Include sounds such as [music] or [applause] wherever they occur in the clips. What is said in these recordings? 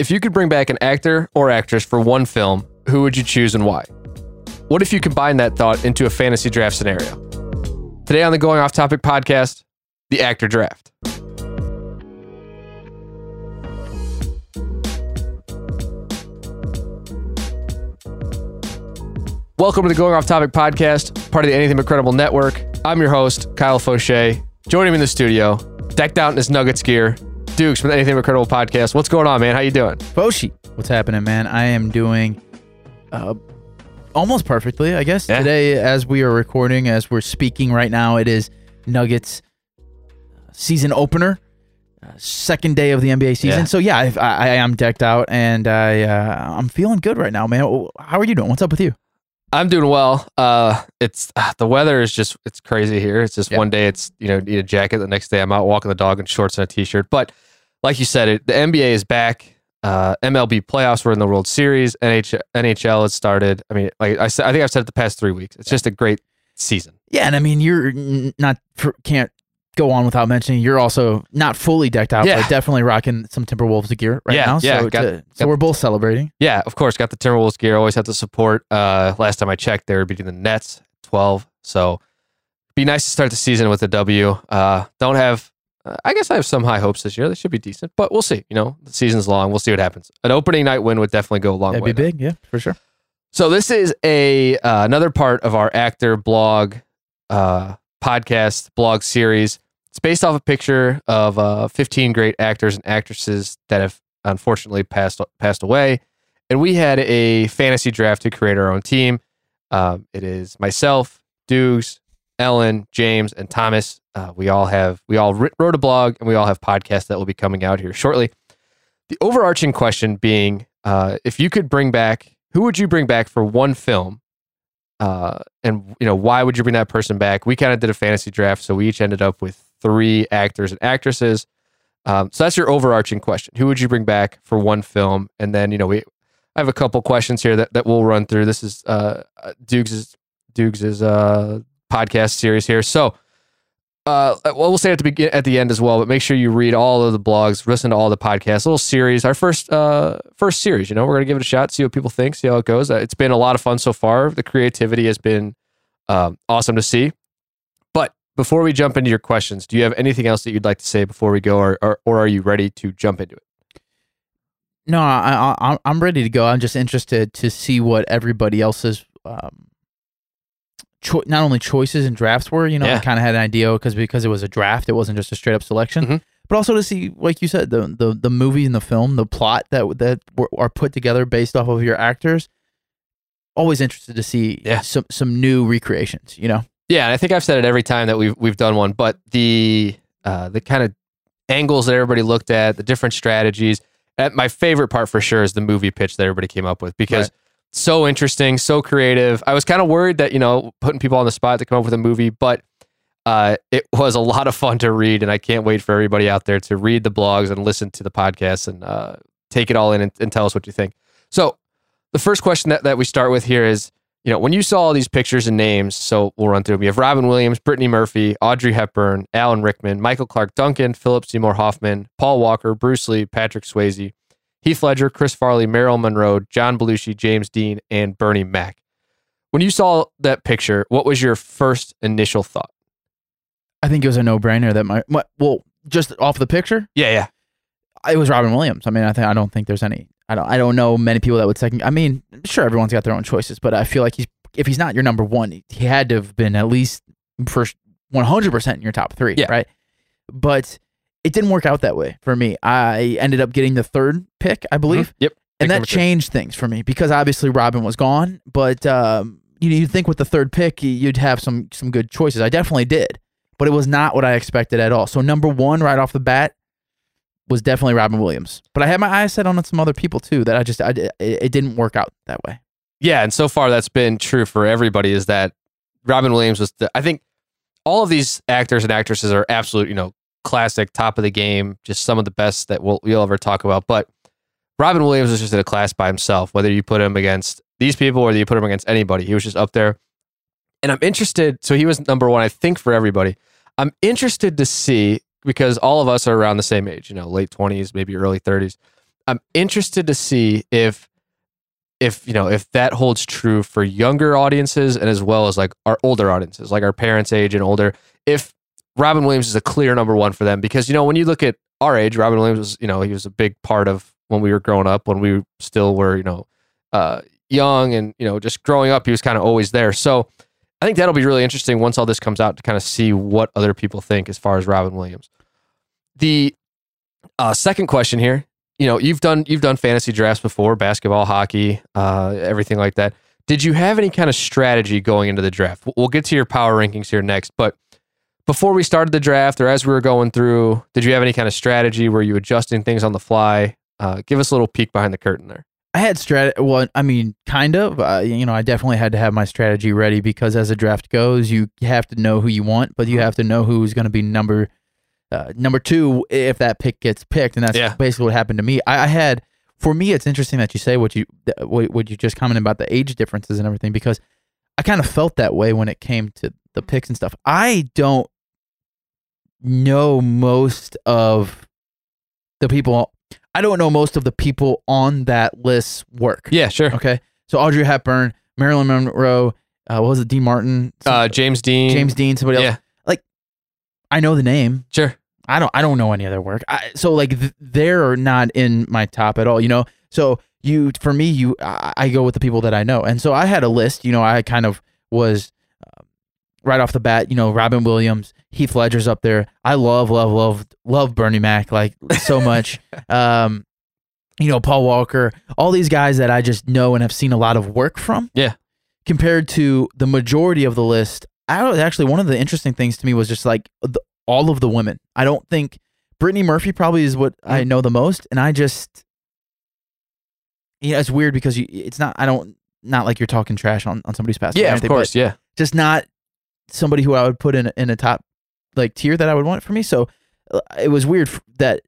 If you could bring back an actor or actress for one film, who would you choose and why? What if you combine that thought into a fantasy draft scenario? Today on the Going Off Topic podcast, the actor draft. Welcome to the Going Off Topic podcast, part of the Anything But Credible network. I'm your host, Kyle Fauché. Joining me in the studio, decked out in his Nuggets gear, Dukes from the Anything But Credible podcast. What's going on, man? How you doing? Foshi, what's happening, man? I am doing uh, almost perfectly, I guess. Yeah. Today, as we are recording, as we're speaking right now, it is Nuggets season opener, uh, second day of the NBA season. Yeah. So yeah, I, I, I am decked out, and I uh, I'm feeling good right now, man. How are you doing? What's up with you? I'm doing well. Uh, it's uh, the weather is just it's crazy here. It's just Yeah. one day it's you know need a jacket. The next day I'm out walking the dog in shorts and a t-shirt. But like you said, it, the NBA is back. Uh, MLB playoffs were in the World Series. NH- NHL has started. I mean, like I said, I think I've said it the past three weeks. It's just a great season. Yeah, and I mean you're not can't go on without mentioning you're also not fully decked out, Yeah. but definitely rocking some Timberwolves gear right Yeah, now. yeah, so got- to- so we're both celebrating. Yeah, of course. Got the Timberwolves gear. Always have to support. Uh, last time I checked, they were beating the Nets 12. So be nice to start the season with a W. Uh, don't have. Uh, I guess I have some high hopes this year. They should be decent, but we'll see. You know, the season's long. We'll see what happens. An opening night win would definitely go a long That'd way. be big, yeah, for sure. So this is a uh, another part of our actor blog uh, podcast blog series. It's based off a picture of uh, 15 great actors and actresses that have unfortunately passed passed away, and we had a fantasy draft to create our own team. Um, it is myself, Dukes, Ellen, James, and Thomas. Uh, we all have we all wrote a blog, and we all have podcasts that will be coming out here shortly. The overarching question being, uh, if you could bring back, who would you bring back for one film? Uh, and you know why would you bring that person back? We kind of did a fantasy draft, so we each ended up with three actors and actresses. Um, so that's your overarching question: Who would you bring back for one film? And then you know we, I have a couple questions here that, that we'll run through. This is uh, Dukes' uh, podcast series here, so uh, well, we'll say at the begin at the end as well. But make sure you read all of the blogs, listen to all the podcasts. Little series, our first uh first series. You know, we're gonna give it a shot, see what people think, see how it goes. Uh, it's been a lot of fun so far. The creativity has been um, awesome to see. Before we jump into your questions, do you have anything else that you'd like to say before we go, or or, or are you ready to jump into it? No, I, I, I'm ready to go. I'm just interested to see what everybody else's um, cho- not only choices and drafts were. You know, Yeah. I kind of had an idea because because it was a draft, it wasn't just a straight up selection. Mhm. But also to see, like you said, the the the movie and the film, the plot that that were, are put together based off of your actors. Always interested to see Yeah. some some new recreations. You know, Yeah, and I think I've said it every time that we've we've done one, but the uh, the kind of angles that everybody looked at, the different strategies. My favorite part for sure is the movie pitch that everybody came up with because Right. so interesting, so creative. I was kind of worried that you know putting people on the spot to come up with a movie, but uh, it was a lot of fun to read, and I can't wait for everybody out there to read the blogs and listen to the podcasts and uh, take it all in and, and tell us what you think. So, the first question that, that we start with here is you know, when you saw all these pictures and names, so we'll run through them. You have Robin Williams, Brittany Murphy, Audrey Hepburn, Alan Rickman, Michael Clarke Duncan, Philip Seymour Hoffman, Paul Walker, Bruce Lee, Patrick Swayze, Heath Ledger, Chris Farley, Marilyn Monroe, John Belushi, James Dean, and Bernie Mac. When you saw that picture, what was your first initial thought? I think it was a no brainer that my my- well, just off the picture, Yeah, yeah. it was Robin Williams. I mean, I think I don't think there's any. I don't. I don't know many people that would second. I mean, sure, everyone's got their own choices, but I feel like he's if he's not your number one, he, had to have been at least first 100 percent in your top three, Yeah. right? But it didn't work out that way for me. I ended up getting the third pick, I believe, Yep. Pick and that number two. changed things for me because obviously Robin was gone. But um, you you'd think with the third pick you'd have some some good choices. I definitely did, but it was not what I expected at all. So number one right off the bat was definitely Robin Williams. But I had my eyes set on some other people too that I just I, it, it didn't work out that way. Yeah, and so far that's been true for everybody. Is that Robin Williams was? The, I think all of these actors and actresses are absolute, you know, classic, top of the game, just some of the best that we'll we'll ever talk about. But Robin Williams was just in a class by himself. Whether you put him against these people or you put him against anybody, he was just up there. And I'm interested. So he was number one, I think, for everybody. I'm interested to see because all of us are around the same age, you know, late 20s, maybe early 30s. I'm interested to see if if you know if that holds true for younger audiences and as well as like our older audiences, like our parents' age and older. If Robin Williams is a clear number one for them, because you know when you look at our age, Robin Williams was you know he was a big part of when we were growing up, when we still were you know uh, young and you know just growing up, he was kind of always there. So I think that'll be really interesting once all this comes out to kind of see what other people think as far as Robin Williams. The uh, second question here, you know, you've done you've done fantasy drafts before, basketball, hockey, uh, everything like that. Did you have any kind of strategy going into the draft? We'll get to your power rankings here next, but before we started the draft or as we were going through, did you have any kind of strategy? Were you adjusting things on the fly? Uh, give us a little peek behind the curtain there. I had strat. Well, I mean, kind of. Uh, you know, I definitely had to have my strategy ready because as a draft goes, you have to know who you want, but you have to know who's going to be number uh, number two if that pick gets picked, and that's Yeah. basically what happened to me. I, I had. For me, it's interesting that you say what you what, what you just commented about the age differences and everything because I kind of felt that way when it came to the picks and stuff. I don't know most of the people. I don't know most of the people on that list's work. Yeah, sure. Okay. So Audrey Hepburn, Marilyn Monroe, uh, what was it? Dean Martin, Uh, James Dean. James Dean, somebody else. Yeah, Like, I know the name. sure. I don't. I don't know any other work. I, so like th- they're not in my top at all. You know. So you for me, you I, I go with the people that I know, and so I had a list. You know, I kind of was right off the bat. You know, Robin Williams, Heath Ledger's up there. I love, love, love, love Bernie Mac like so much. [laughs] um, you know, Paul Walker, all these guys that I just know and have seen a lot of work from. Yeah. Compared to the majority of the list, I was actually one of the interesting things to me was just like the, all of the women. I don't think Brittany Murphy probably is what I know the most, and I just, you know, it's weird because you, it's not. I don't not like you're talking trash on on somebody's past. Yeah, of anything, course. Yeah. just not somebody who I would put in a- in a top like tier that I would want for me. So uh, it was weird that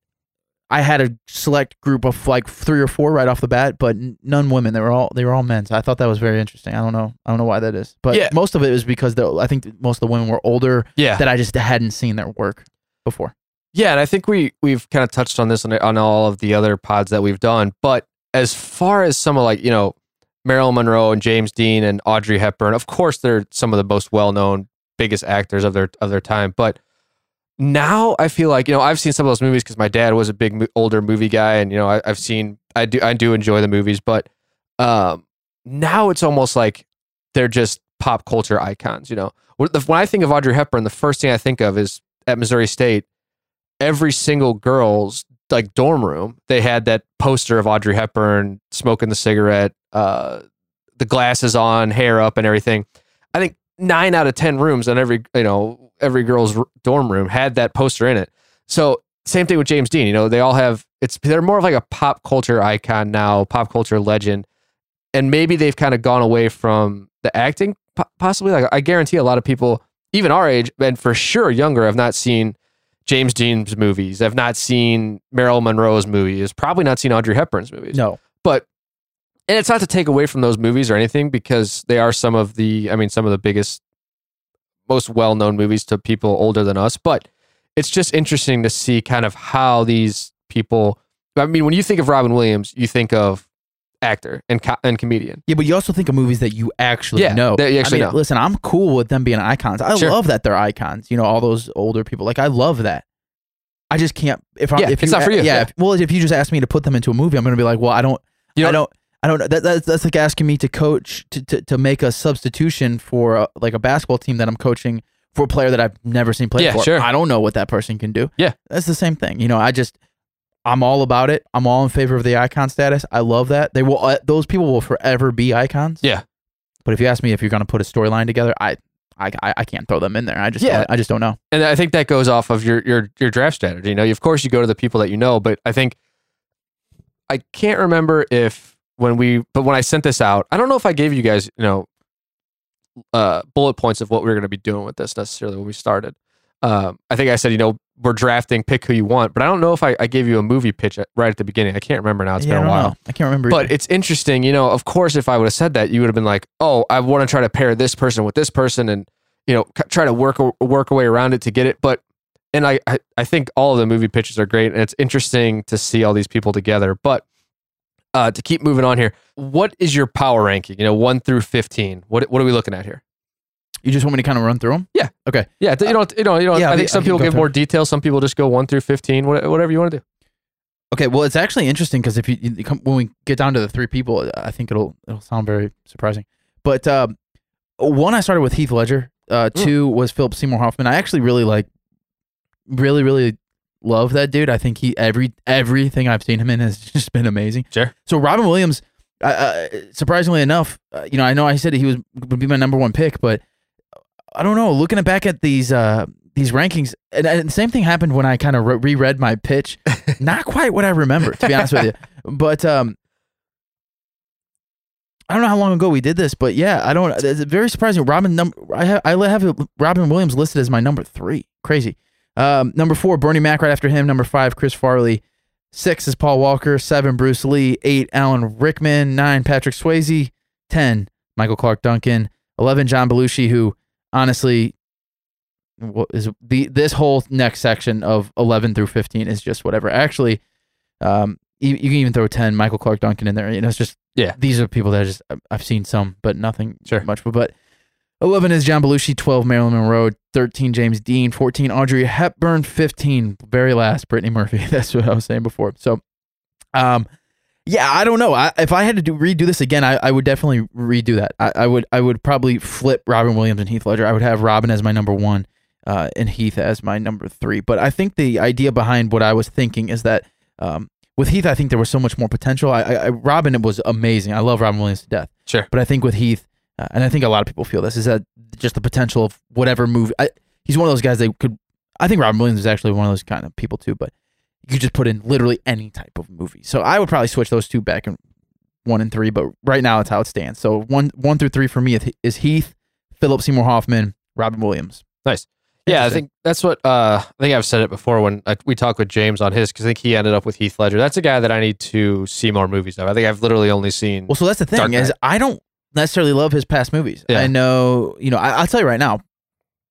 I had a select group of like three or four right off the bat, but none women. They were all they were all men. So I thought that was very interesting. I don't know. I don't know why that is, but Yeah. most of it was because the, I think most of the women were older Yeah. that I just hadn't seen their work before. Yeah, and I think we we've kind of touched on this on, on all of the other pods that we've done. But as far as some of like you know Marilyn Monroe and James Dean and Audrey Hepburn, of course they're some of the most well known, biggest actors of their of their time. But now I feel like you know I've seen some of those movies because my dad was a big older movie guy, and you know I, I've seen I do I do enjoy the movies, but um, now it's almost like they're just pop culture icons. You know, when I think of Audrey Hepburn, the first thing I think of is at Missouri State every single girl's like dorm room, they had that poster of Audrey Hepburn smoking the cigarette, uh, the glasses on, hair up, and everything. I think nine out of ten rooms in every you know every girl's dorm room had that poster in it. So same thing with James Dean. You know, they all have it's they're more of like a pop culture icon now, pop culture legend, and maybe they've kind of gone away from the acting. Possibly, like I guarantee a lot of people, even our age, and for sure younger, have not seen James Dean's movies. I've not seen Marilyn Monroe's movies. Probably not seen Audrey Hepburn's movies. No, But and it's not to take away from those movies or anything because they are some of the I mean some of the biggest most well-known movies to people older than us, but it's just interesting to see kind of how these people I mean when you think of Robin Williams, you think of actor and co- and comedian. yeah, but you also think of movies that you actually Yeah, know. that you actually I mean, know. Listen, I'm cool with them being icons. I Sure. love that they're icons. You know, all those older people. Like I love that. I just can't. If I Yeah, if it's not for you. Yeah. Yeah. if- well, if you just ask me to put them into a movie, I'm going to be like, well, I don't. You I don't. I don't know. That, that's that's like asking me to coach to, to, to make a substitution for a, like a basketball team that I'm coaching for a player that I've never seen play Yeah, before. sure. I don't know what that person can do. Yeah. that's the same thing. You know, I just I'm all about it. I'm all in favor of the icon status. I love that. They will. Uh, those people will forever be icons. Yeah. But if you ask me if you're going to put a storyline together, I, I I I can't throw them in there. I just Yeah. don't, I just don't know. and I think that goes off of your your your draft strategy. You know, of course, you go to the people that you know, but I think I can't remember if when we, but when I sent this out, I don't know if I gave you guys, you know, uh, bullet points of what we were going to be doing with this necessarily when we started. Um, I think I said, you know, we're drafting, pick who you want, but I don't know if I, I gave you a movie pitch at, right at the beginning. I can't remember now. It's Yeah, been a while. know. I can't remember. But either. it's interesting, you know. Of course, if I would have said that, you would have been like, "Oh, I want to try to pair this person with this person, and you know, try to work a- work a way around it to get it." But and I, I I think all of the movie pitches are great, and it's interesting to see all these people together. But uh, to keep moving on here, what is your power ranking? You know, one through fifteen. What what are we looking at here? You just want me to kind of run through them? Yeah. Okay. Yeah, you don't you know you know. Yeah, I think some people give more details. Some people just go one through fifteen. What, whatever you want to do. Okay. Well, it's actually interesting because if you, you come, when we get down to the three people, I think it'll it'll sound very surprising. But um, one, I started with Heath Ledger. Uh, Mm. two was Philip Seymour Hoffman. I actually really like, really really love that dude. I think he every everything I've seen him in has [laughs] just been amazing. Sure. So Robin Williams, uh, surprisingly enough, uh, you know, I know I said he was would be my number one pick, but I don't know. Looking back at these uh, these rankings, and, and the same thing happened when I kind of re- reread my pitch. [laughs] Not quite what I remember, to be honest with you. But um, I don't know how long ago we did this, but yeah, I don't. It's very surprising. Robin number I have I have Robin Williams listed as my number three. Crazy. Um, number four, Bernie Mac right after him. Number five, Chris Farley. Six is Paul Walker. Seven, Bruce Lee. Eight, Alan Rickman. Nine, Patrick Swayze. Ten, Michael Clarke Duncan. Eleven, John Belushi, who honestly what is the this whole next section of 11 through 15 is just whatever actually um you, you can even throw 10 michael clarke duncan in there you know it's just Yeah. these are people that I just i've seen some but nothing Sure. much but 11 is john belushi 12 marilyn monroe 13 james dean 14 audrey hepburn 15 very last brittany murphy [laughs] that's what i was saying before so um yeah i don't know I, if i had to do redo this again I, I would definitely redo that I, I would i would probably flip robin williams and heath ledger i would have robin as my number one uh, and Heath as my number three. But I think the idea behind what I was thinking is that um, with Heath, I think there was so much more potential. I, I, I Robin was amazing. I love Robin Williams to death. Sure. But I think with Heath, uh, and I think a lot of people feel this, is that just the potential of whatever movie. I, he's one of those guys that could. I think Robin Williams is actually one of those kind of people too. But you could just put in literally any type of movie. So I would probably switch those two back in one and three. But right now, it's how it stands. So one one through three for me is- Heath, Philip Seymour Hoffman, Robin Williams. Nice. Yeah, I think that's what uh, I think I've said it before when I, we talked with James on his because I think he ended up with Heath Ledger. That's a guy that I need to see more movies of. I think I've literally only seen. Well, so that's the thing is I don't necessarily love his past movies. Yeah. I know, you know, I, I'll tell you right now.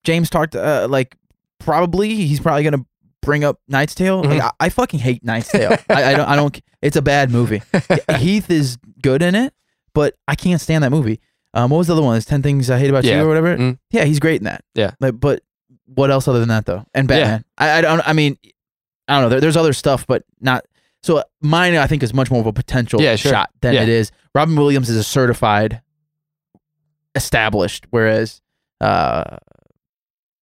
James talked uh, like probably he's probably gonna bring up Knight's Tale. Like, Mhm. I, I fucking hate Knight's Tale. [laughs] I, I don't. I don't. It's a bad movie. [laughs] Heath is good in it, but I can't stand that movie. Um, what was the other one? It's Ten Things I Hate About Yeah. You or whatever. Mm. Yeah, he's great in that. Yeah. Like, but what else other than that though? And Yeah. Batman. I, I don't. I mean, I don't know. There, there's other stuff, but not. So mine, I think, is much more of a potential Yeah, sure. shot than Yeah. it is. Robin Williams is a certified, established, whereas, uh,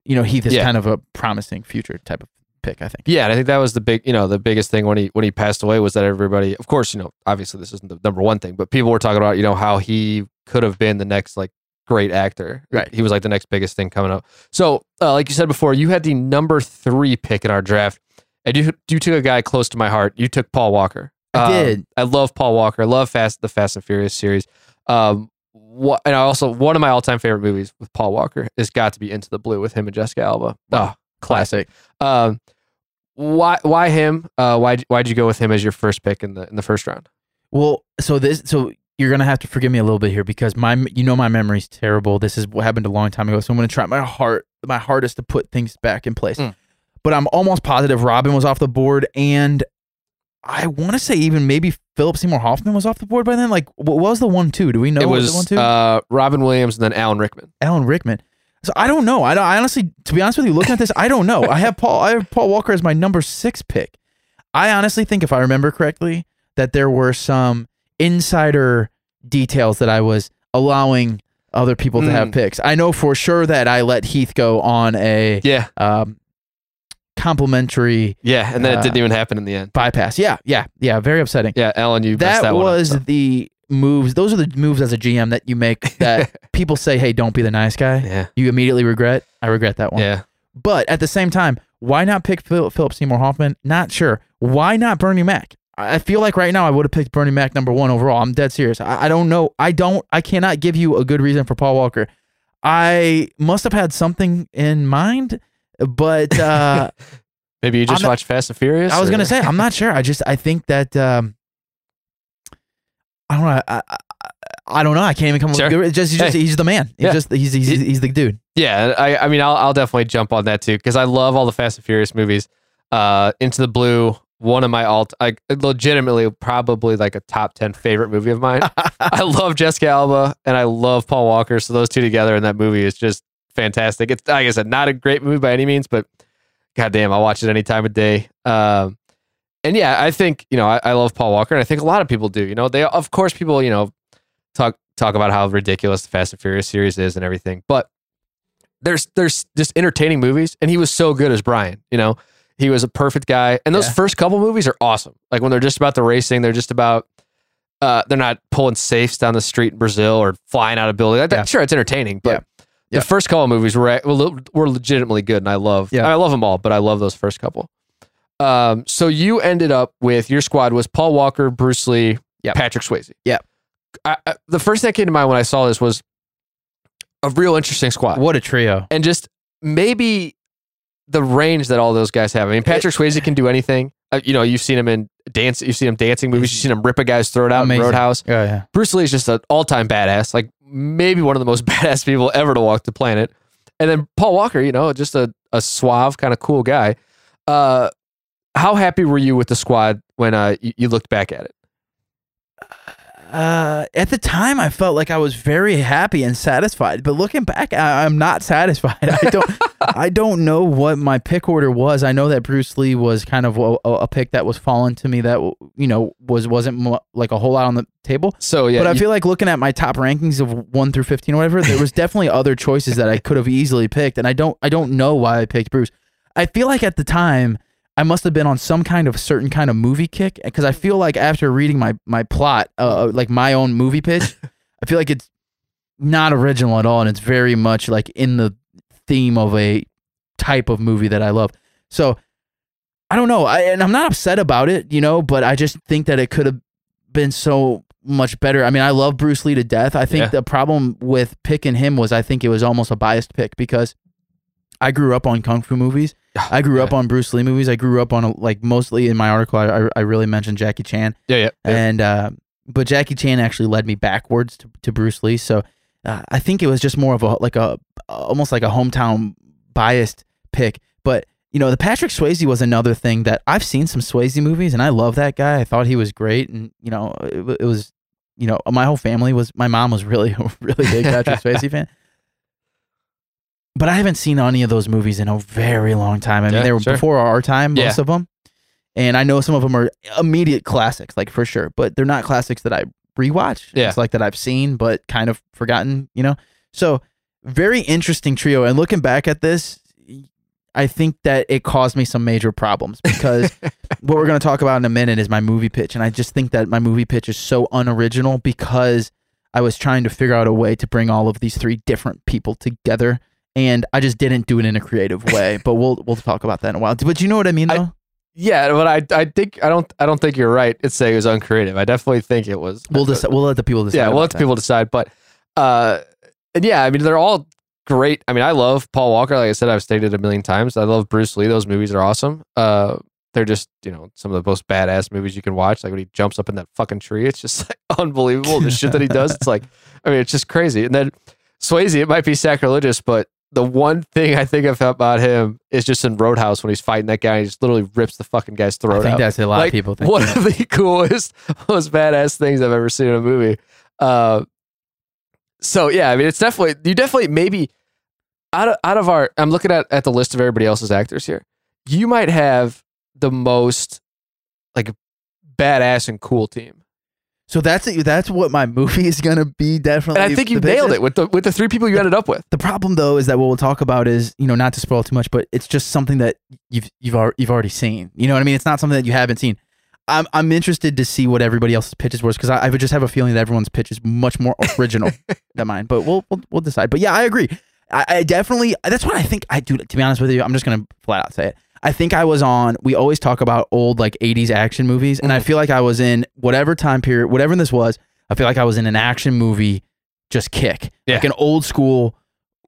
you know, Heath is Yeah. kind of a promising future type of pick. I think. Yeah, and I think that was the big, you know, the biggest thing when he when he passed away was that everybody, of course, you know, obviously this isn't the number one thing, but people were talking about, you know, how he could have been the next like great actor. Right. He was like the next biggest thing coming up. So, uh, like you said before, you had the number three pick in our draft, and you you took a guy close to my heart. You took Paul Walker. I Um, did. I love Paul Walker. I love Fast the Fast and Furious series. Um, what and I also one of my all time favorite movies with Paul Walker has got to be Into the Blue with him and Jessica Alba. Oh, classic. Um, why why why Uh, why why'd you go with him as your first pick in the in the first round? Well, so this, so you're gonna have to forgive me a little bit here because my, you know, my memory's terrible. This is what happened a long time ago, so I'm gonna try my heart, my hardest to put things back in place. Mm. But I'm almost positive Robin was off the board, and I want to say even maybe Philip Seymour Hoffman was off the board by then. Like, what was the one two? Do we know it what was the one two? uh, Robin Williams and then Alan Rickman. Alan Rickman. So I don't know. I, don't, I honestly, to be honest with you, looking at this, I don't know. I have Paul. I have Paul Walker as my number six pick. I honestly think, if I remember correctly, that there were some insider details that I was allowing other people to have Mm. picks. I know for sure that I let Heath go on a Yeah, um, complimentary yeah, and then Uh, it didn't even happen in the end. bypass. Yeah, yeah, yeah. Very upsetting. Yeah, Alan, you that, that one up, was so. the moves. Those are the moves as a GM that you make [laughs] that people say, "Hey, don't be the nice guy." yeah, You immediately regret. I regret that one. yeah. But at the same time, why not pick Phil, Philip Seymour Hoffman? Not sure. Why not Bernie Mac? I I feel like right now I would have picked Bernie Mac number one overall. I'm dead serious. I, I don't know. I don't. I cannot give you a good reason for Paul Walker. I must have had something in mind, but uh, [laughs] Maybe you just I'm not- watched Fast and Furious. I was or- gonna say I'm not sure. I just I think that um, I don't know. I, I, I don't know. I can't even come up Sure. with good- just he's, just Hey. he's the man. He's Yeah. just he's he's, he's the dude. Yeah, I, I mean, I'll, I'll definitely jump on that too because I love all the Fast and Furious movies. Uh, Into the Blue one of my alt, like legitimately probably like a top ten favorite movie of mine. [laughs] I love Jessica Alba and I love Paul Walker, so those two together in that movie is just fantastic. It's like I said, not a great movie by any means, but goddamn, I'll watch it any time of day. Um, and yeah, I think you know I, I love Paul Walker, and I think a lot of people do. You know, they of course people you know talk talk about how ridiculous the Fast and Furious series is and everything, but there's there's just entertaining movies, and he was so good as Brian. You know, he was a perfect guy, and those Yeah. first couple movies are awesome. Like when they're just about the racing, they're just about. Uh, they're not pulling safes down the street in Brazil or flying out of buildings. I'm Yeah. sure it's entertaining, but Yeah. Yeah. the first couple movies were were were legitimately good, and I love. Yeah. I love them all, but I love those first couple. Um, so you ended up with your squad was Paul Walker, Bruce Lee, Yep. Patrick Swayze. I, the first thing that came to mind when I saw this was a real interesting squad, What a trio. and just maybe the range that all those guys have. I mean, Patrick Swayze can do anything. Uh, you know, you've seen him in dance. You've seen him dancing movies. You've seen him rip a guy's throat out Amazing. in Roadhouse. Yeah, yeah. Bruce Lee is just an all-time badass, like maybe one of the most [laughs] badass people ever to walk the planet. And then Paul Walker, you know, just a, a suave, kind of cool guy. Uh, how happy were you with the squad when uh, you, you looked back at it? Uh, at the time, I felt like I was very happy and satisfied. But looking back, I, I'm not [laughs] satisfied. I don't, [laughs] I don't know what my pick order was. I know that Bruce Lee was kind of a, a pick that was fallen to me that you know was wasn't mo- like a whole lot on the table. So yeah, but I you- feel like looking at my top rankings of one through fifteen or whatever, there was [laughs] definitely other choices that I could have easily picked, and I don't I don't know why I picked Bruce. I feel like at the time I must have been on some kind of certain kind of movie kick because I feel like after reading my my plot, uh, like my own movie pitch, [laughs] I feel like it's not original at all, and it's very much like in the theme of a type of movie that I love. So I don't know, I, and I'm not upset about it, you know, but I just think that it could have been so much better. I mean, I love Bruce Lee to death. I think Yeah. the problem with picking him was I think it was almost a biased pick because I grew up on kung fu movies. I grew up on Bruce Lee movies. I grew up on like mostly in my article. I, I, I really mentioned Jackie Chan, yeah, yeah, yeah. and uh, but Jackie Chan actually led me backwards to, to Bruce Lee. So uh, I think it was just more of a like a almost like a hometown biased pick. But you know, the Patrick Swayze was another thing that I've seen some Swayze movies, and I love that guy. I thought he was great, and you know, it, it was you know, my whole family was. My mom was really [laughs] really big Patrick [laughs] Swayze fan. But I haven't seen any of those movies in a very long time. I mean, Yeah, they were sure. before our time, most Yeah. of them. And I know some of them are immediate classics, like for sure, but they're not classics that I rewatch. Yeah. It's like that I've seen, but kind of forgotten, you know? So, very interesting trio. And looking back at this, I think that it caused me some major problems because [laughs] what we're going to talk about in a minute is my movie pitch. And I just think that my movie pitch is so unoriginal because I was trying to figure out a way to bring all of these three different people together. And I just didn't do it in a creative way, [laughs] but we'll we'll talk about that in a while. But you know what I mean, I- though. yeah. But I, I think I don't, I don't think you're right. It's saying it was uncreative. I definitely think it was. we'll decide. We'll let the people decide. yeah, we'll let the that. people decide. But uh, and yeah, I mean, they're all great. I mean, I love Paul Walker. Like I said, I've stated a million times. I love Bruce Lee. Those movies are awesome. Uh, they're just you know some of the most badass movies you can watch. Like when he jumps up in that fucking tree, it's just like [laughs] unbelievable. The shit that he does, it's like, I mean, it's just crazy. And then Swayze, it might be sacrilegious, but the one thing I think of about him is just in Roadhouse when he's fighting that guy, he just literally rips the fucking guy's throat I think out that's a lot Like, of people think. [laughs] one that. of the coolest, [laughs] most badass things I've ever seen in a movie. Uh, so yeah, I mean, it's definitely you definitely maybe out of out of our. I'm looking at at the list of everybody else's actors here. You might have the most like badass and cool team, So that's it. that's what my movie is gonna be definitely. and I think you nailed it with the with the three people you ended up with. The problem though is that what we'll talk about is you know not to spoil too much, but it's just something that you've you've already, you've already seen. You know what I mean? It's not something that you haven't seen. I'm I'm interested to see what everybody else's pitches was because I, I would just have a feeling that everyone's pitch is much more original [laughs] than mine. But we'll, we'll we'll decide. But yeah, I agree. I, I definitely that's what I think. I do. To be honest with you, I'm just gonna flat out say it. I think I was on. We always talk about old like '80s action movies, and I Mhm. feel like I was in whatever time period, whatever this was. I feel like I was in an action movie, just kick, Yeah. like an old school.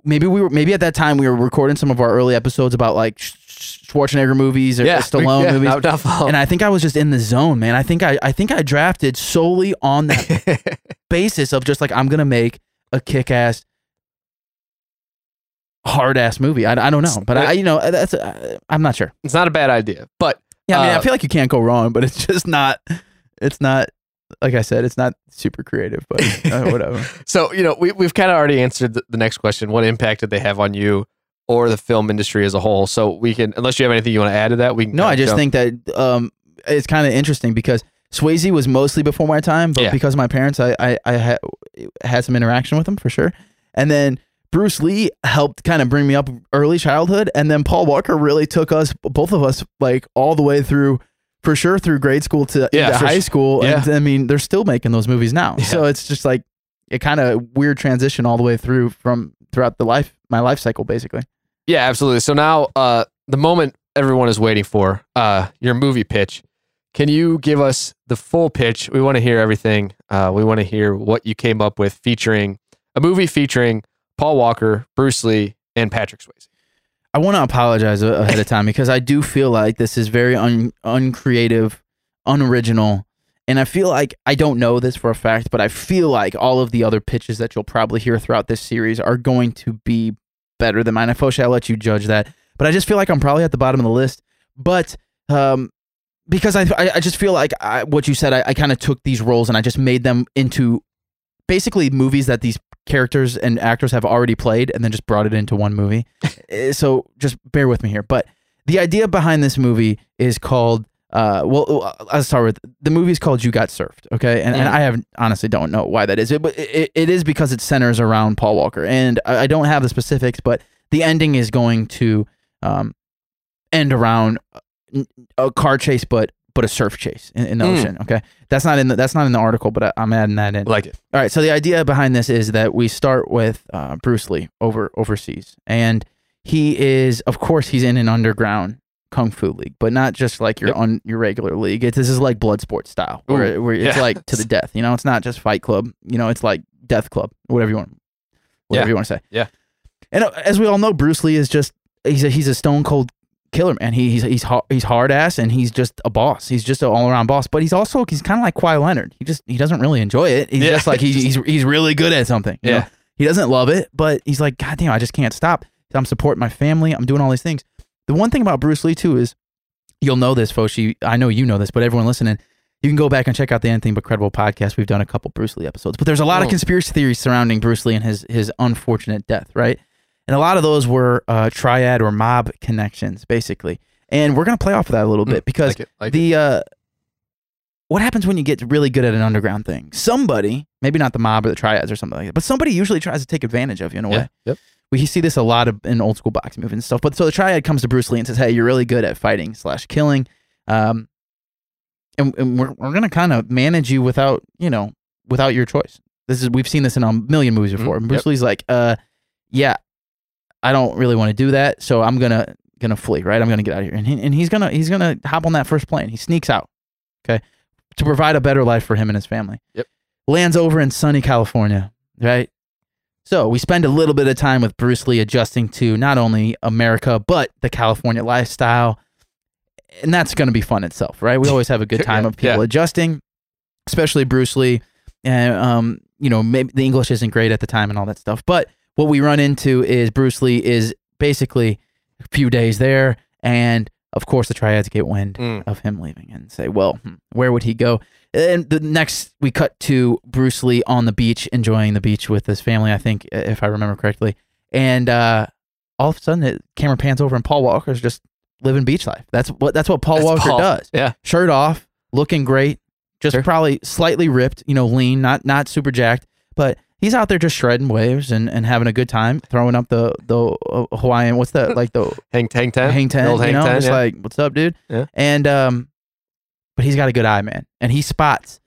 Maybe we were. Maybe at that time we were recording some of our early episodes about like Sch- Sch- Schwarzenegger movies or Stallone yeah, movies. not and I think I was just in the zone, man. I think I, I think I drafted solely on that [laughs] basis of just like I'm gonna make a kick-ass, hard-ass movie. I, I don't know, but I you know that's uh, I'm not sure. it's not a bad idea. But Yeah, I mean, I Uh, feel like you can't go wrong, but it's [laughs] just not. It's not. Like I said, it's not super creative, but uh, [laughs] whatever. So, you know, we, we've kind of already answered the, the next question. What impact did they have on you or the film industry as a whole? So we can, unless you have anything you want to add to that, we can. No, I just jump- think that um, it's kind of interesting because Swayze was mostly before my time, but Yeah. because of my parents, I I, I had had some interaction with them for sure. And then Bruce Lee helped kind of bring me up early childhood, and then Paul Walker really took us, both of us, like all the way through. For sure, through grade school to Yeah, high su- school, and yeah. I mean, they're still making those movies now. Yeah. So it's just like it kind of weird transition all the way through from throughout the life, my life cycle, basically. Yeah, absolutely. So now, uh, the moment everyone is waiting for, uh, your movie pitch. Can you give us the full pitch? We want to hear everything. Uh, we want to hear what you came up with featuring a movie featuring Paul Walker, Bruce Lee, and Patrick Swayze. I want to apologize ahead of time because I do feel like this is very un- uncreative, unoriginal, and I feel like I don't know this for a fact, but I feel like all of the other pitches that you'll probably hear throughout this series are going to be better than mine. I Fosha, I'll let you judge that, but I just feel like I'm probably at the bottom of the list. But um, because I, I, I just feel like I, what you said, I, I kind of took these roles and I just made them into basically movies that these characters and actors have already played and then just brought it into one movie. [laughs] Eh, so just bear with me here. But the idea behind this movie is called. Uh, well, I'll start with the movie is called "You Got Served." Okay, and, and Mhm. I have honestly don't know why that is. It, but it, it is because it centers around Paul Walker, and I, I don't have the specifics, but the ending is going to um, end around a car chase, but but a surf chase in, in the Mm. ocean. Okay, that's not in the that's not in the article, but I, I'm adding that in. Like it. All right. So the idea behind this is that we start with uh, Bruce Lee over overseas, and he is, of course, he's in an underground kung fu league, but not just like your Yep. un, your regular league. It's this is like blood sport style, where, Ooh, where it's yeah. like to the [laughs] death. You know, it's not just Fight Club. You know, it's like Death Club, whatever you want, whatever Yeah. you want to say. Yeah. And uh, as we all know, Bruce Lee is just he's a he's a stone cold killer man. He, he's he's hard, he's hard ass and he's just a boss. He's just an all around boss. But he's also he's kind of like Kawhi Leonard. He just he doesn't really enjoy it. He's Yeah. just like he's, [laughs] he's he's really good at something. Yeah. know? he doesn't love it, but he's like, God damn, I just can't stop. I'm supporting my family. I'm doing all these things. The one thing about Bruce Lee too is you'll know this, Foshi. I know you know this, but everyone listening, you can go back and check out the Anything But Credible podcast. We've done a couple Bruce Lee episodes, but there's a lot of Oh. conspiracy theories surrounding Bruce Lee and his his unfortunate death, right? And a lot of those were uh, triad or mob connections, basically. And we're gonna play off of that a little Mm, bit because Like it. Like the uh, what happens when you get really good at an underground thing? Somebody, maybe not the mob or the triads or something like that, but somebody usually tries to take advantage of you in a Yeah. way. Yep. We see this a lot of in old school boxing movies and stuff. But so the triad comes to Bruce Lee and says, "Hey, you're really good at fighting slash killing, um, and, and we're we're gonna kind of manage you without you know without your choice." This is we've seen this in a million movies before. And Bruce. Yep. Lee's like, "Uh, yeah, I don't really want to do that, so I'm gonna gonna flee. Right, I'm gonna get out of here." And he, and he's gonna he's gonna hop on that first plane. He sneaks out, okay, to provide a better life for him and his family. Yep. Lands over in sunny California, right? So we spend a little bit of time with Bruce Lee adjusting to not only America but the California lifestyle, and that's going to be fun itself, right? We always have a good [laughs] time Yeah, of people yeah. adjusting, especially Bruce Lee. And um, you know, maybe the English isn't great at the time and all that stuff. But what we run into is Bruce Lee is basically a few days there, and of course the triads get wind Mm. of him leaving and say, well, hmm, where would he go? And the next, we cut to Bruce Lee on the beach, enjoying the beach with his family, I think, if I remember correctly. And uh, all of a sudden, the camera pans over, and Paul Walker's just living beach life. That's what that's what Paul That's Walker Paul. does. Yeah. shirt off, looking great, just Sure. probably slightly ripped, you know, lean, not not super jacked, but he's out there just shredding waves and, and having a good time, throwing up the the uh, Hawaiian. What's that like the Hang Hang Ten. hang ten, old you hang know, ten. just yeah. like what's up, dude? Yeah. And um, but he's got a good eye, man, and he spots.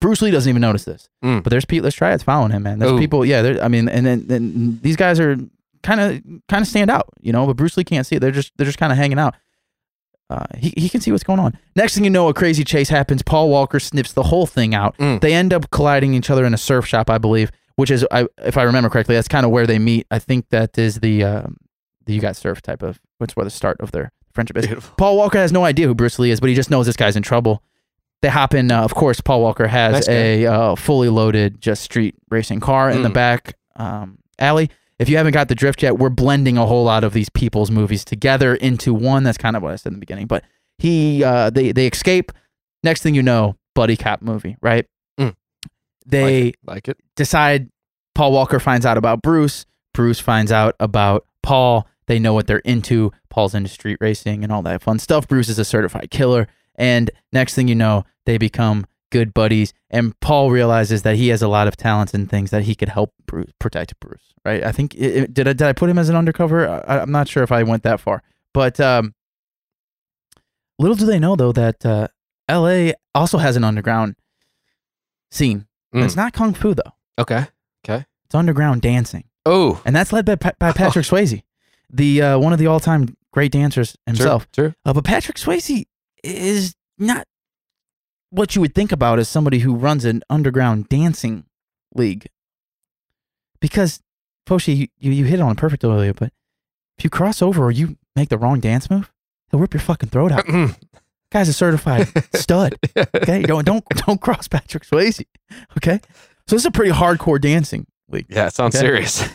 Bruce Lee doesn't even notice this, Mm. but there's people, there's triads following him, man. There's Ooh. people, yeah. I mean, and then and these guys are kind of kind of stand out, you know. But Bruce Lee can't see it. They're just they're just kind of hanging out. Uh, he he can see what's going on. Next thing you know, a crazy chase happens. Paul Walker snips the whole thing out. Mm. They end up colliding each other in a surf shop, I believe, which is, I, if I remember correctly, that's kind of where they meet. I think that is the um, the you got surf type of. What's where the start of their friendship is. Beautiful. Paul Walker has no idea who Bruce Lee is, but he just knows this guy's in trouble. They hop in. Uh, of course, Paul Walker has a uh, fully loaded, just street racing car in the Mm. back um, alley. If you haven't got the drift yet, we're blending a whole lot of these people's movies together into one. That's kind of what I said in the beginning. But he uh, they they escape. Next thing you know, buddy cop movie, right? Mm. They like it, like it. decide Paul Walker finds out about Bruce. Bruce finds out about Paul. They know what they're into. Paul's into street racing and all that fun stuff. Bruce is a certified killer. And next thing you know, they become good buddies. And Paul realizes that he has a lot of talents and things that he could help Bruce, protect Bruce. Right? I think it, it- did I did I put him as an undercover? I, I'm not sure if I went that far, but um, little do they know though that uh, L.A. also has an underground scene. Mm. It's not kung fu though. Okay. Okay. It's underground dancing, Oh, and that's led by, Pa- by Patrick [laughs] Swayze, the uh, one of the all-time great dancers himself. True. Uh, but Patrick Swayze is not what you would think about as somebody who runs an underground dancing league. Because, Foshi, you, you, you hit it on perfect earlier, but if you cross over or you make the wrong dance move, he'll rip your fucking throat out. Mm-hmm. Guy's a certified [laughs] stud. Okay, don't don't don't cross Patrick Swayze. Okay, so this is a pretty hardcore dancing league. yeah, it sounds Okay. serious.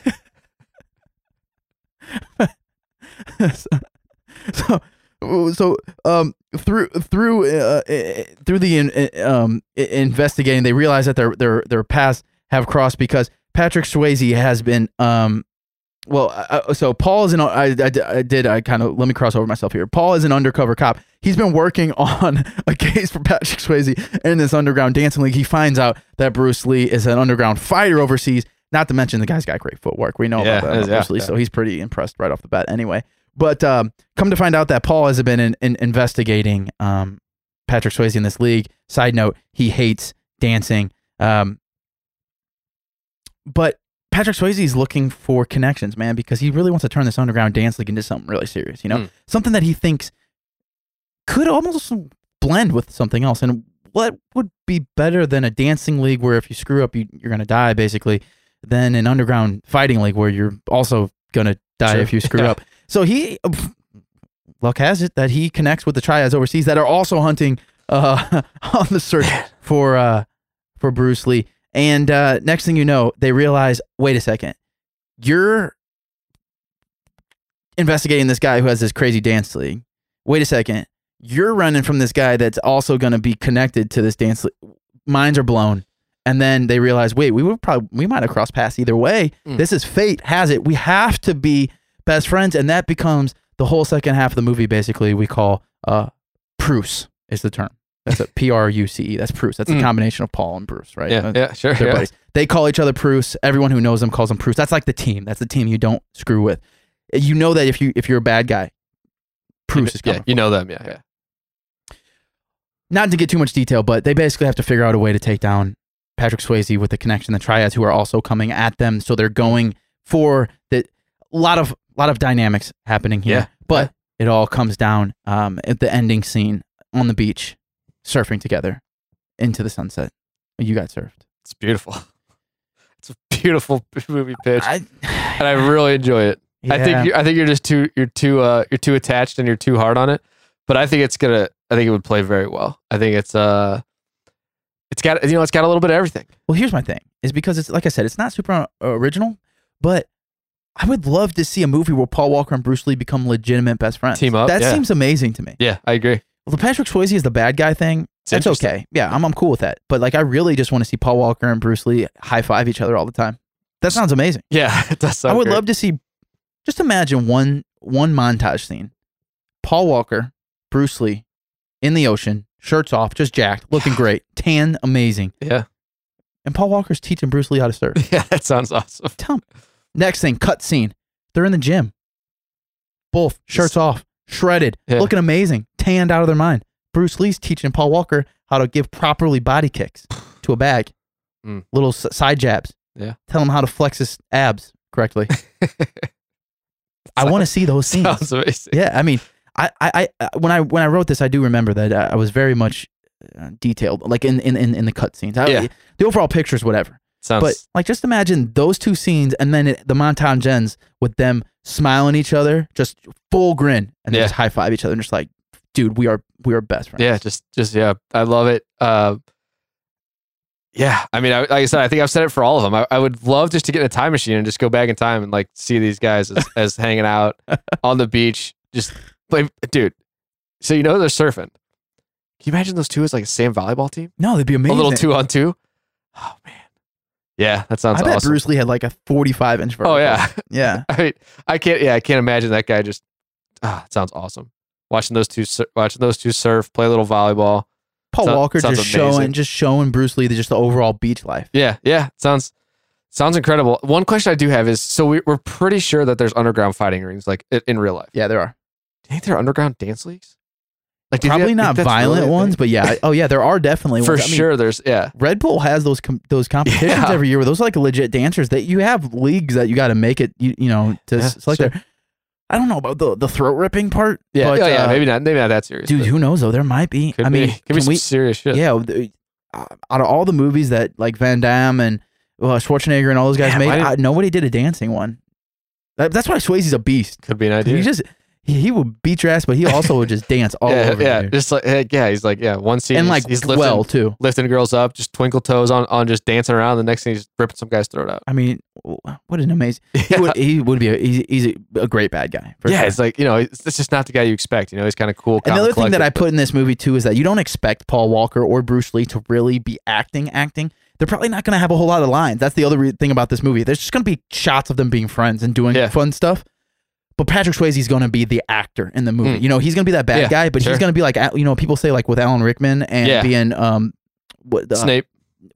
[laughs] so, so, so, um, through through uh, uh, through the in, uh, um investigating, they realize that their their their paths have crossed because Patrick Swayze has been um. Well, uh, so Paul is an. I, I, I did. I kind of let me cross over myself here. Paul is an undercover cop. He's been working [laughs] on a case for Patrick Swayze in this underground dancing league. He finds out that Bruce Lee is an underground fighter overseas. Not to mention the guy's got great footwork. We know Yeah, about that, yeah, yeah. So he's pretty impressed right off the bat. Anyway, but um, come to find out that Paul has been in, in investigating um, Patrick Swayze in this league. Side note: he hates dancing. Um, but Patrick Swayze is looking for connections, man, because he really wants to turn this underground dance league into something really serious. You know, Mm. something that he thinks could almost blend with something else. And what would be better than a dancing league where if you screw up, you, you're going to die, basically, than an underground fighting league where you're also going to die Sure. if you screw [laughs] Yeah. up. So he, luck has it that he connects with the triads overseas that are also hunting uh, [laughs] on the search for uh, for Bruce Lee. And uh, next thing you know, they realize, wait a second, you're investigating this guy who has this crazy dance league. Wait a second, you're running from this guy that's also going to be connected to this dance league. Minds are blown. And then they realize, wait, we would probably we might have crossed paths either way. Mm. This is fate, has it? We have to be best friends, and that becomes the whole second half of the movie. Basically, we call uh, Pruce is the term. That's a [laughs] P R U C E. That's Pruce. That's a Mm. combination of Paul and Bruce, right? Yeah, yeah, sure. Yeah. buddies. They call each other Pruce. Everyone who knows them calls them Pruce. That's like the team. That's the team you don't screw with. You know that if you if you're a bad guy, Pruce is yeah, coming. you know them. Yeah, yeah. Not to get too much detail, but they basically have to figure out a way to take down Patrick Swayze with the connection, the triads who are also coming at them. So they're going for the a lot of lot of dynamics happening here. Yeah, But it all comes down um, at the ending scene on the beach, surfing together into the sunset. You got surfed. It's beautiful. [laughs] It's a beautiful [laughs] movie pitch, I, and I really enjoy it. I think you're, I think you're just too you're too uh you're too attached and you're too hard on it. But I think it's gonna I think it would play very well. I think it's uh it's got you know it's got a little bit of everything. Well, here's my thing: is because it's like I said, it's not super uh, original, but I would love to see a movie where Paul Walker and Bruce Lee become legitimate best friends. Team up, That yeah. seems amazing to me. Yeah, I agree. Well, the Patrick Swayze is the bad guy thing. It's That's okay. Yeah, I'm I'm cool with that. But like, I really just want to see Paul Walker and Bruce Lee high five each other all the time. That sounds amazing. Yeah, [laughs] it does. Sound I would great. love to see. Just imagine one one montage scene: Paul Walker, Bruce Lee, in the ocean, shirts off, just jacked, looking [laughs] great, tan, amazing, Yeah, and Paul Walker's teaching Bruce Lee how to surf. [laughs] yeah, that sounds awesome. Tell me. Next thing, cut scene. They're in the gym. Both shirts off, shredded, Yeah. looking amazing, tanned out of their mind. Bruce Lee's teaching Paul Walker how to give properly body kicks to a bag, Mm. little s- side jabs. Yeah. Tell him how to flex his abs correctly. [laughs] I want to see those scenes. Yeah, I mean, I, I, I, when I when I wrote this, I do remember that uh, I was very much uh, detailed, like in in in, in the cut scenes. I, Yeah. The overall picture is whatever. Sounds But like, just imagine those two scenes, and then it, the montage ends with them smiling at each other, just full grin, and they Yeah. just high five each other, and just like, dude, we are we are best friends. yeah, just just yeah, I love it. Uh, yeah, I mean, I, like I said, I think I've said it for all of them. I, I would love just to get in a time machine and just go back in time and like see these guys as, [laughs] as hanging out on the beach. Just like, dude, so you know they're surfing. Can you imagine those two as like a same volleyball team? No, they'd be amazing. A little two on two. Oh man. Yeah, that sounds I bet awesome. Bruce Lee had like a 45 inch vertical. oh yeah. Yeah. [laughs] I mean, I can't. Yeah, I can't imagine that guy just. Ah, it sounds awesome. Watching those two, watching those two surf, play a little volleyball. Paul Walker sounds just amazing. showing just showing Bruce Lee the, just the overall beach life. Yeah, yeah, sounds sounds incredible. One question I do have is: so we, we're pretty sure that there's underground fighting rings, like in real life. Yeah, there are. Do you think there are underground dance leagues? Like do you Probably not violent really ones, but yeah. Oh yeah, there are definitely for ones. I mean, sure. there's yeah, Red Bull has those com- those competitions Yeah. every year where those are like legit dancers that you have leagues that you got to make it you, you know to Yeah, select sure. there. I don't know about the the throat ripping part. yeah, but, oh, yeah. uh, maybe not. Maybe not that serious. dude, who knows though? There might be. could I be, mean, [laughs] could be can some we? serious shit. Yeah, the- out of all the movies that like Van Damme and uh, Schwarzenegger and all those guys Yeah, made, why I, nobody did a dancing one. That, that's why Swayze's a beast. could be an idea. He just he, he would beat your ass, but he also would just dance all [laughs] yeah, over. yeah, you. just like heck, yeah. He's like yeah, one scene and he's- like he's lifting, well too. lifting girls up, just twinkle toes on on just dancing around. The next thing he's ripping some guy's throat out. I mean, what an amazing. [laughs] He would, he would be a he's, he's a, a great bad guy. yeah, sure. it's like you know, it's, it's just not the guy you expect. You know, he's kind of cool. And the other thing that I put in this movie too is that you don't expect Paul Walker or Bruce Lee to really be acting, acting. They're probably not going to have a whole lot of lines. That's the other re- thing about this movie. There's just going to be shots of them being friends and doing Yeah. fun stuff. But Patrick Swayze's going to be the actor in the movie. Mm. You know, he's going to be that bad Yeah, guy, but sure. he's going to be like, you know, people say like with Alan Rickman and Yeah. being um, what the, Snape.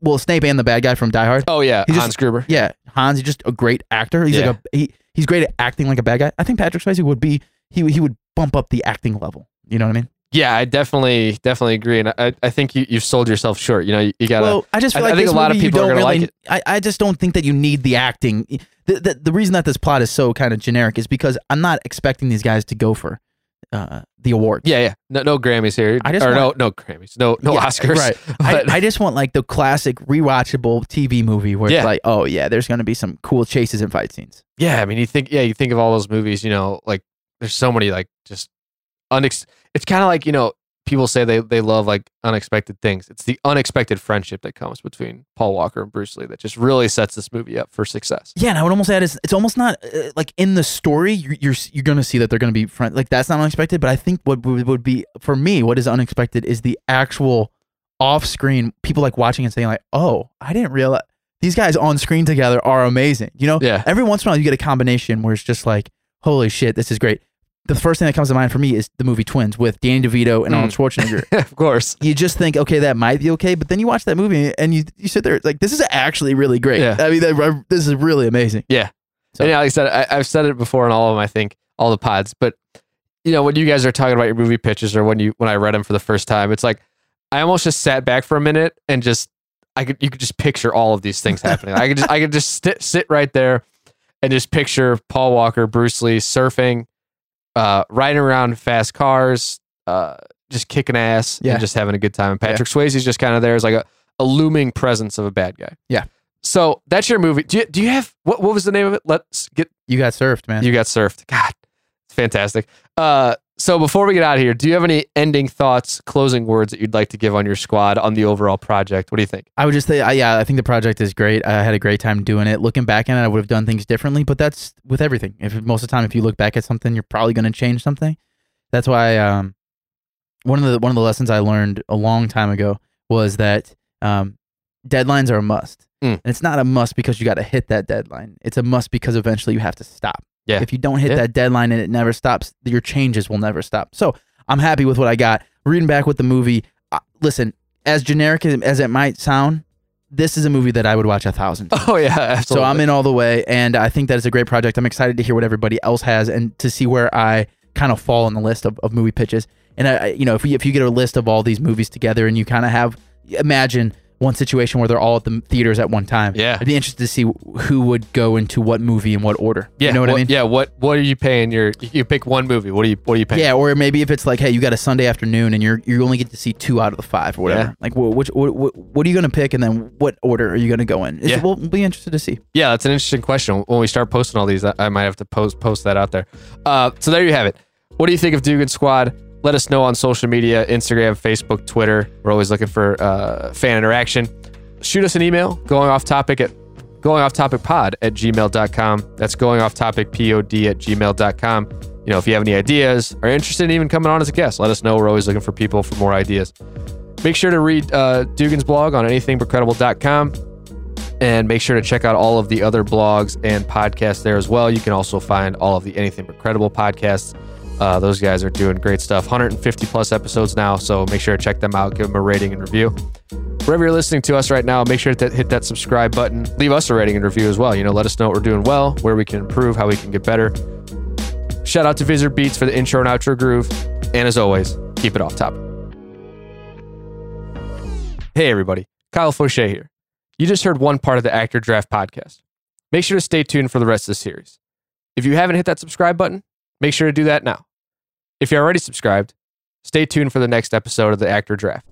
well Snape and the bad guy from Die Hard. Oh yeah, He just- Hans Gruber. Yeah, Hans, he's just a great actor. He's Yeah. like a he, he's great at acting like a bad guy. I think Patrick Swayze would be he he would bump up the acting level. You know what I mean? Yeah, I definitely definitely agree, and I, I think you you've sold yourself short. You know, you, you gotta. well, I just feel I- I like think a lot of people are don't gonna really. like I, I just don't think that you need the acting. The, the the reason that this plot is so kind of generic is because I'm not expecting these guys to go for uh, the awards. yeah, yeah. No, no Grammys here. I just or want- no, no Grammys. No, no Yeah, Oscars. right. [laughs] But, I, I just want like the classic rewatchable TV movie where Yeah. it's like, oh yeah, there's gonna be some cool chases and fight scenes. yeah, I mean, you think, yeah, you think of all those movies. You know, like there's so many like just unex. It's kind of like you know people say they they love like unexpected things. It's the unexpected friendship that comes between Paul Walker and Bruce Lee that just really sets this movie up for success. Yeah, and I would almost add is it's almost not uh, like in the story you're you're, you're going to see that they're going to be friends. Like that's not unexpected, but I think what would, would be for me what is unexpected is the actual off-screen people like watching and saying like, "Oh, I didn't realize these guys on screen together are amazing." You know, Yeah. every once in a while you get a combination where it's just like, "Holy shit, this is great." The first thing that comes to mind for me is the movie Twins with Danny DeVito and Mm. Arnold Schwarzenegger. [laughs] of course. you just think, okay, that might be okay, but then you watch that movie and you you sit there like, this is actually really great. Yeah. I mean, that, this is really amazing. Yeah. So- And yeah, like I said, I, I've said it before in all of them, I think, all the pods. But you know, when you guys are talking about your movie pitches or when you when I read them for the first time, it's like I almost just sat back for a minute and just I could you could just picture all of these things happening. I could just I could just sit sit right there and just picture Paul Walker, Bruce Lee surfing, uh, riding around fast cars, uh, just kicking ass Yeah. and just having a good time. And Patrick Swayze's just kind of there as like a, a looming presence of a bad guy. Yeah. So that's your movie. Do you, do you have what what was the name of it? Let's get You got surfed, man. you got surfed. God, it's fantastic. Uh, so before we get out of here, do you have any ending thoughts, closing words that you'd like to give on your squad on the overall project? What do you think? I would just say, uh, yeah, I think the project is great. I had a great time doing it. Looking back at it, I would have done things differently, but that's with everything. If most of the time, if you look back at something, you're probably going to change something. That's why um, one of the one of the lessons I learned a long time ago was that um, deadlines are a must, Mm. and it's not a must because you got to hit that deadline. It's a must because eventually you have to stop. Yeah. If you don't hit Yeah. that deadline and it never stops, your changes will never stop. So I'm happy with what I got. Reading back with the movie, uh, listen, as generic as, it might sound, this is a movie that I would watch a thousand times. [laughs] Oh yeah, absolutely. So I'm in all the way, and I think that is a great project. I'm excited to hear what everybody else has and to see where I kind of fall on the list of, of movie pitches. And I, I- you know, if we, if you get a list of all these movies together, and you kind of have imagine one situation where they're all at the theaters at one time. Yeah. I'd be interested to see who would go into what movie in what order. Yeah, you know what, I mean? Yeah, what what are you paying? Your you pick one movie. What are you what are you paying? Yeah, or maybe if it's like, hey, you got a Sunday afternoon and you're you only get to see two out of the five or whatever. Yeah. Like, wh- which what, what, what are you going to pick, and then what order are you going to go in? It's- Yeah. we'll, be interested to see. Yeah, that's an interesting question. When we start posting all these, I, I might have to post post that out there. Uh, so there you have it. What do you think of Duggan Squad? Let us know on social media Instagram, Facebook, Twitter. We're always looking for uh, fan interaction. Shoot us an email going off topic at going off topic pod at gmail.com. That's going off topic pod at gmail.com. You know, if you have any ideas, are interested in even coming on as a guest, let us know. We're always looking for people for more ideas. Make sure to read uh, Duggan's blog on anythingbutcredible.com and make sure to check out all of the other blogs and podcasts there as well. You can also find all of the Anything But Credible podcasts. Uh, those guys are doing great stuff. 150 plus episodes now, so make sure to check them out. Give them a rating and review. Wherever you're listening to us right now, make sure to hit that subscribe button. Leave us a rating and review as well. You know, let us know what we're doing well, where we can improve, how we can get better. Shout out to Visitor Beats for the intro and outro groove. And as always, keep it off top. Hey, everybody. Kyle Fauché here. You just heard one part of the Actor Draft podcast. Make sure to stay tuned for the rest of the series. If you haven't hit that subscribe button, make sure to do that now. If you're already subscribed, stay tuned for the next episode of the Actor Draft.